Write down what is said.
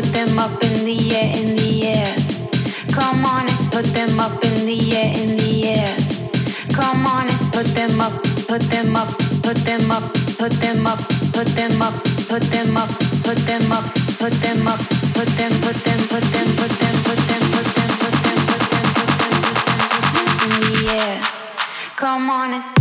put them up in the air, in the air. Come on and put them up in the air, in the air. Come on and put them up, put them up, put them up, put them up, put them up, put them up, put them up, put them up, put them, put them, put them, put them, put them, put them, put them, put them, in the air. Come on and